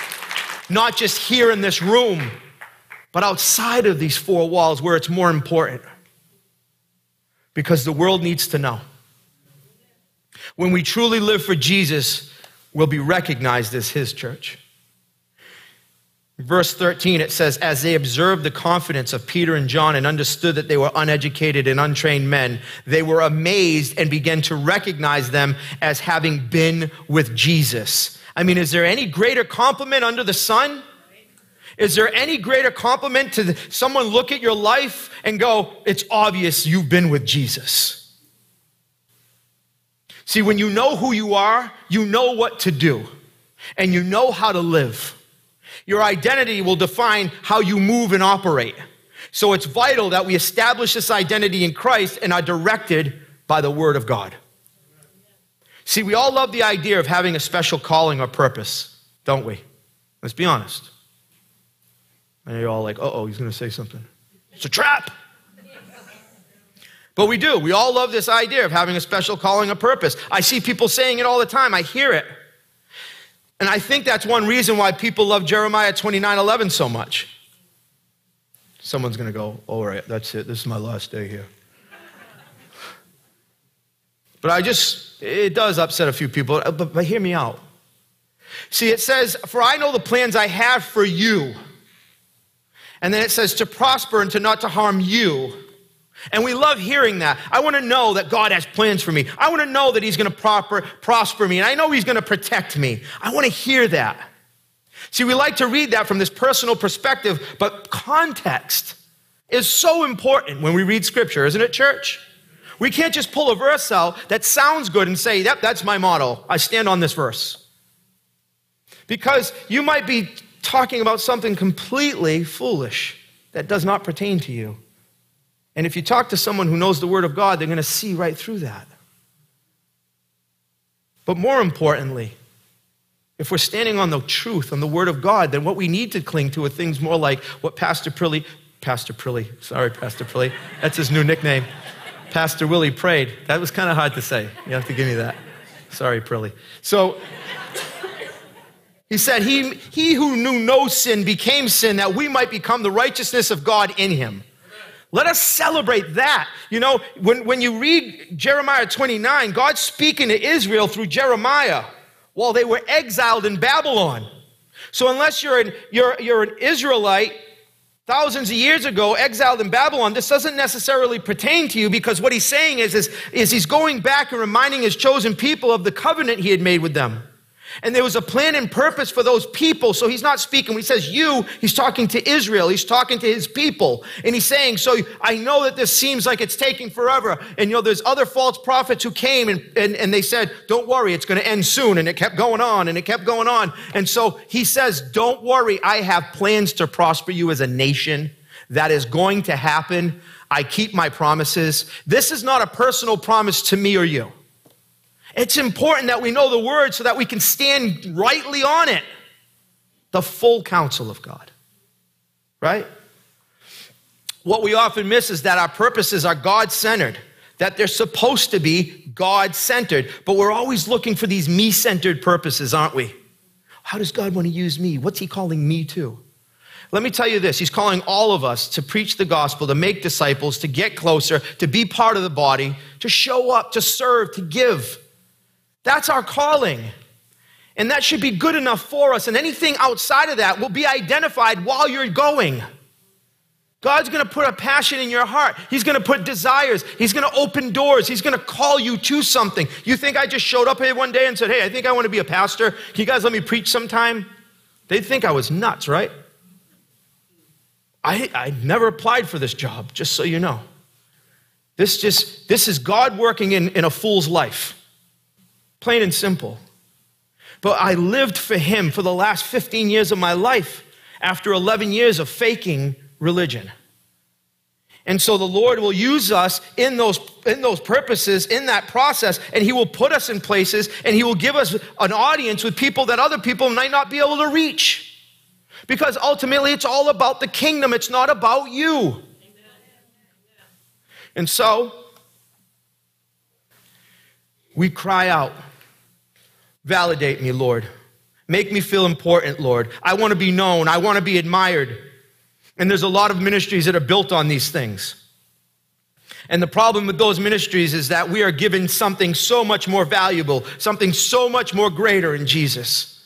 not just here in this room, but outside of these four walls where it's more important. Because the world needs to know. When we truly live for Jesus, we'll be recognized as His church. Verse 13, it says, As they observed the confidence of Peter and John and understood that they were uneducated and untrained men, they were amazed and began to recognize them as having been with Jesus. I mean, is there any greater compliment under the sun? Is there any greater compliment to someone look at your life and go, It's obvious you've been with Jesus? See, when you know who you are, you know what to do, and you know how to live. Your identity will define how you move and operate. So it's vital that we establish this identity in Christ and are directed by the Word of God. See, we all love the idea of having a special calling or purpose, don't we? Let's be honest. And you're all like, uh oh, he's going to say something. It's a trap. But we do. We all love this idea of having a special calling or purpose. I see people saying it all the time. I hear it. And I think that's one reason why people love Jeremiah 29 11 so much. Someone's going to go, all right, that's it. This is my last day here. But I just, it does upset a few people, uh, but, but hear me out. See, it says, For I know the plans I have for you. And then it says, To prosper and to not to harm you and we love hearing that. I want to know that God has plans for me. I want to know that He's going to proper, prosper me. And I know He's going to protect me. I want to hear that. See, we like to read that from this personal perspective, but context is so important when we read Scripture, isn't it, church? We can't just pull a verse out that sounds good and say, yep, that's my motto. I stand on this verse. Because you might be talking about something completely foolish that does not pertain to you. And if you talk to someone who knows the Word of God, they're going to see right through that. But more importantly, if we're standing on the truth, on the Word of God, then what we need to cling to are things more like what Pastor Prilly, Pastor Prilly, sorry, Pastor Prilly, that's his new nickname, Pastor Willie prayed. That was kind of hard to say. You have to give me that. Sorry, Prilly. So, he said, he, he who knew no sin became sin that we might become the righteousness of God in him. Let us celebrate that. You know, when, when you read Jeremiah 29, God's speaking to Israel through Jeremiah while they were exiled in Babylon. So unless you're an, you're, you're an Israelite thousands of years ago, exiled in Babylon, this doesn't necessarily pertain to you because what he's saying is, is, is he's going back and reminding his chosen people of the covenant he had made with them. And there was a plan and purpose for those people. So he's not speaking. When he says you, he's talking to Israel. He's talking to his people. And he's saying, so I know that this seems like it's taking forever. And you know, there's other false prophets who came and, and, and they said, don't worry, it's going to end soon. And it kept going on and it kept going on. And so he says, don't worry, I have plans to prosper you as a nation. That is going to happen. I keep my promises. This is not a personal promise to me or you. It's important that we know the word so that we can stand rightly on it. The full counsel of God. Right? What we often miss is that our purposes are God centered, that they're supposed to be God centered, but we're always looking for these me centered purposes, aren't we? How does God want to use me? What's He calling me to? Let me tell you this He's calling all of us to preach the gospel, to make disciples, to get closer, to be part of the body, to show up, to serve, to give. That's our calling. And that should be good enough for us. And anything outside of that will be identified while you're going. God's going to put a passion in your heart. He's going to put desires. He's going to open doors. He's going to call you to something. You think I just showed up here one day and said, Hey, I think I want to be a pastor. Can you guys let me preach sometime? They'd think I was nuts, right? I, I never applied for this job, just so you know. This just this is God working in, in a fool's life. Plain and simple. But I lived for him for the last 15 years of my life after 11 years of faking religion. And so the Lord will use us in those, in those purposes, in that process, and He will put us in places and He will give us an audience with people that other people might not be able to reach. Because ultimately, it's all about the kingdom, it's not about you. And so, we cry out, Validate me, Lord. Make me feel important, Lord. I want to be known, I want to be admired. And there's a lot of ministries that are built on these things. And the problem with those ministries is that we are given something so much more valuable, something so much more greater in Jesus.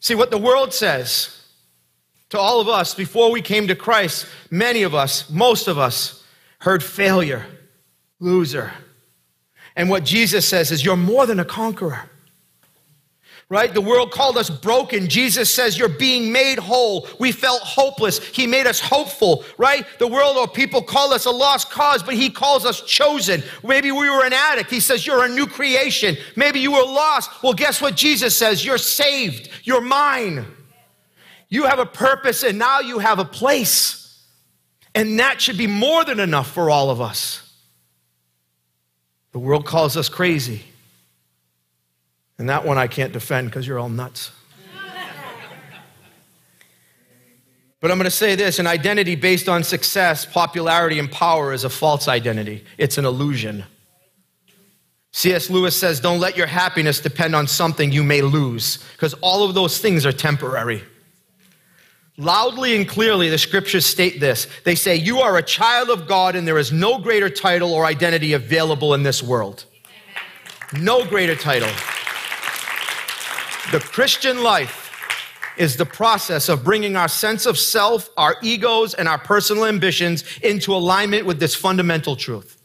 See, what the world says to all of us before we came to Christ, many of us, most of us, heard failure, loser. And what Jesus says is, You're more than a conqueror right? The world called us broken. Jesus says, You're being made whole. We felt hopeless. He made us hopeful, right? The world or people call us a lost cause, but He calls us chosen. Maybe we were an addict. He says, You're a new creation. Maybe you were lost. Well, guess what Jesus says? You're saved. You're mine. You have a purpose, and now you have a place. And that should be more than enough for all of us. The world calls us crazy. And that one I can't defend because you're all nuts. But I'm going to say this an identity based on success, popularity, and power is a false identity. It's an illusion. C.S. Lewis says, Don't let your happiness depend on something you may lose, because all of those things are temporary. Loudly and clearly, the scriptures state this. They say, You are a child of God, and there is no greater title or identity available in this world. No greater title. The Christian life is the process of bringing our sense of self, our egos, and our personal ambitions into alignment with this fundamental truth.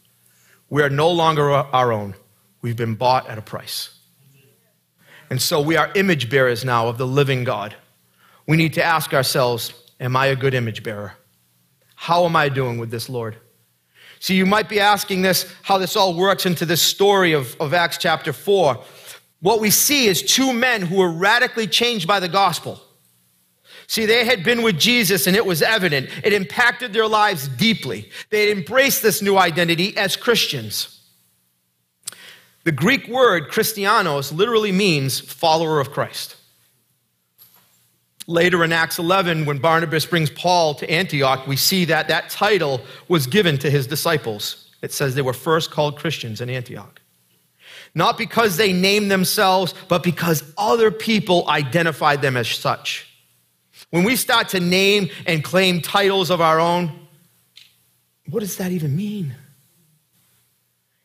We are no longer our own. We've been bought at a price. And so we are image bearers now of the living God. We need to ask ourselves Am I a good image bearer? How am I doing with this, Lord? See, you might be asking this, how this all works into this story of, of Acts chapter 4 what we see is two men who were radically changed by the gospel. See, they had been with Jesus and it was evident. It impacted their lives deeply. They had embraced this new identity as Christians. The Greek word Christianos literally means follower of Christ. Later in Acts 11, when Barnabas brings Paul to Antioch, we see that that title was given to his disciples. It says they were first called Christians in Antioch. Not because they name themselves, but because other people identify them as such. When we start to name and claim titles of our own, what does that even mean?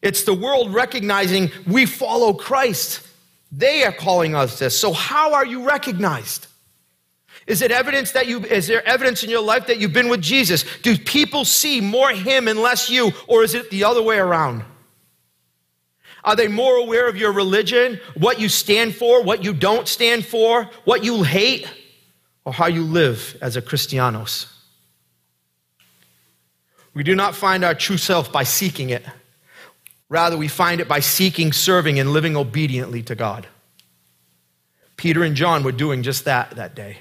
It's the world recognizing we follow Christ. They are calling us this. So, how are you recognized? Is it evidence that you, is there evidence in your life that you've been with Jesus? Do people see more him and less you, or is it the other way around? Are they more aware of your religion, what you stand for, what you don't stand for, what you hate, or how you live as a Christianos? We do not find our true self by seeking it. Rather, we find it by seeking, serving, and living obediently to God. Peter and John were doing just that that day.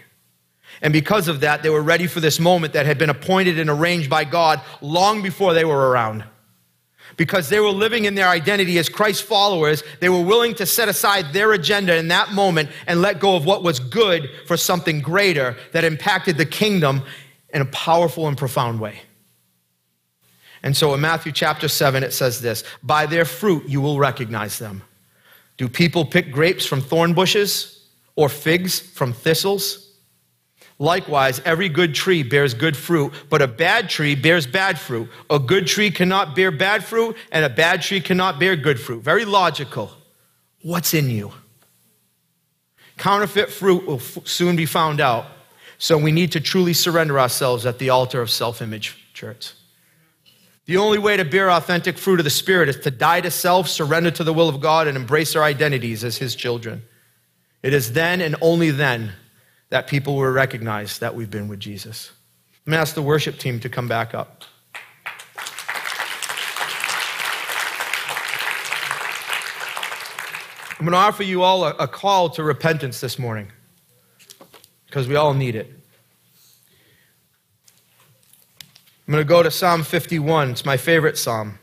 And because of that, they were ready for this moment that had been appointed and arranged by God long before they were around. Because they were living in their identity as Christ followers, they were willing to set aside their agenda in that moment and let go of what was good for something greater that impacted the kingdom in a powerful and profound way. And so in Matthew chapter 7, it says this By their fruit you will recognize them. Do people pick grapes from thorn bushes or figs from thistles? Likewise, every good tree bears good fruit, but a bad tree bears bad fruit. A good tree cannot bear bad fruit, and a bad tree cannot bear good fruit. Very logical. What's in you? Counterfeit fruit will f- soon be found out, so we need to truly surrender ourselves at the altar of self image, church. The only way to bear authentic fruit of the Spirit is to die to self, surrender to the will of God, and embrace our identities as His children. It is then and only then that people will recognize that we've been with Jesus. I'm going to ask the worship team to come back up. I'm going to offer you all a, a call to repentance this morning because we all need it. I'm going to go to Psalm 51. It's my favorite psalm.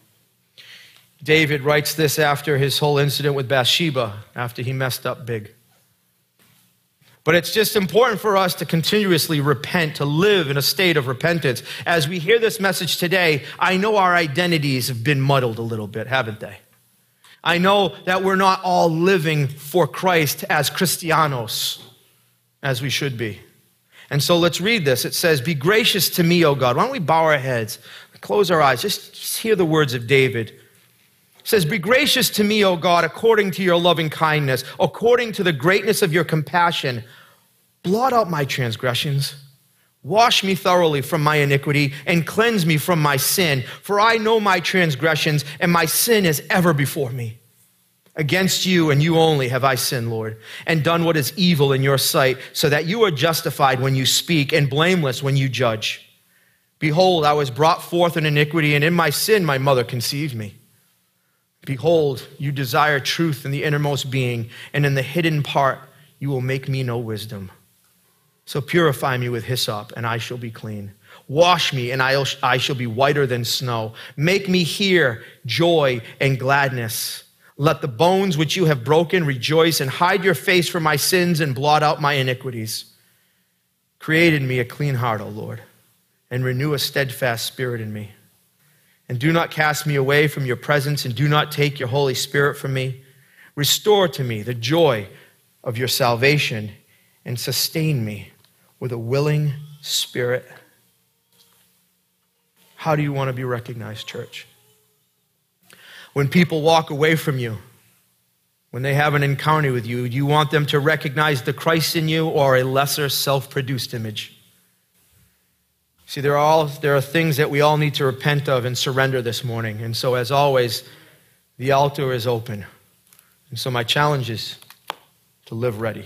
David writes this after his whole incident with Bathsheba, after he messed up big. But it's just important for us to continuously repent, to live in a state of repentance. As we hear this message today, I know our identities have been muddled a little bit, haven't they? I know that we're not all living for Christ as Christianos, as we should be. And so let's read this. It says, Be gracious to me, O God. Why don't we bow our heads, close our eyes, just, hear the words of David. Says, Be gracious to me, O God, according to your loving kindness, according to the greatness of your compassion. Blot out my transgressions. Wash me thoroughly from my iniquity and cleanse me from my sin, for I know my transgressions, and my sin is ever before me. Against you and you only have I sinned, Lord, and done what is evil in your sight, so that you are justified when you speak and blameless when you judge. Behold, I was brought forth in iniquity, and in my sin my mother conceived me. Behold, you desire truth in the innermost being, and in the hidden part you will make me know wisdom. So purify me with hyssop, and I shall be clean. Wash me, and I shall be whiter than snow. Make me hear joy and gladness let the bones which you have broken rejoice and hide your face from my sins and blot out my iniquities. Create in me a clean heart, O Lord, and renew a steadfast spirit in me. And do not cast me away from your presence, and do not take your Holy Spirit from me. Restore to me the joy of your salvation, and sustain me with a willing spirit. How do you want to be recognized, church? When people walk away from you, when they have an encounter with you, do you want them to recognize the Christ in you or a lesser self produced image? See, there are, all, there are things that we all need to repent of and surrender this morning. And so, as always, the altar is open. And so, my challenge is to live ready.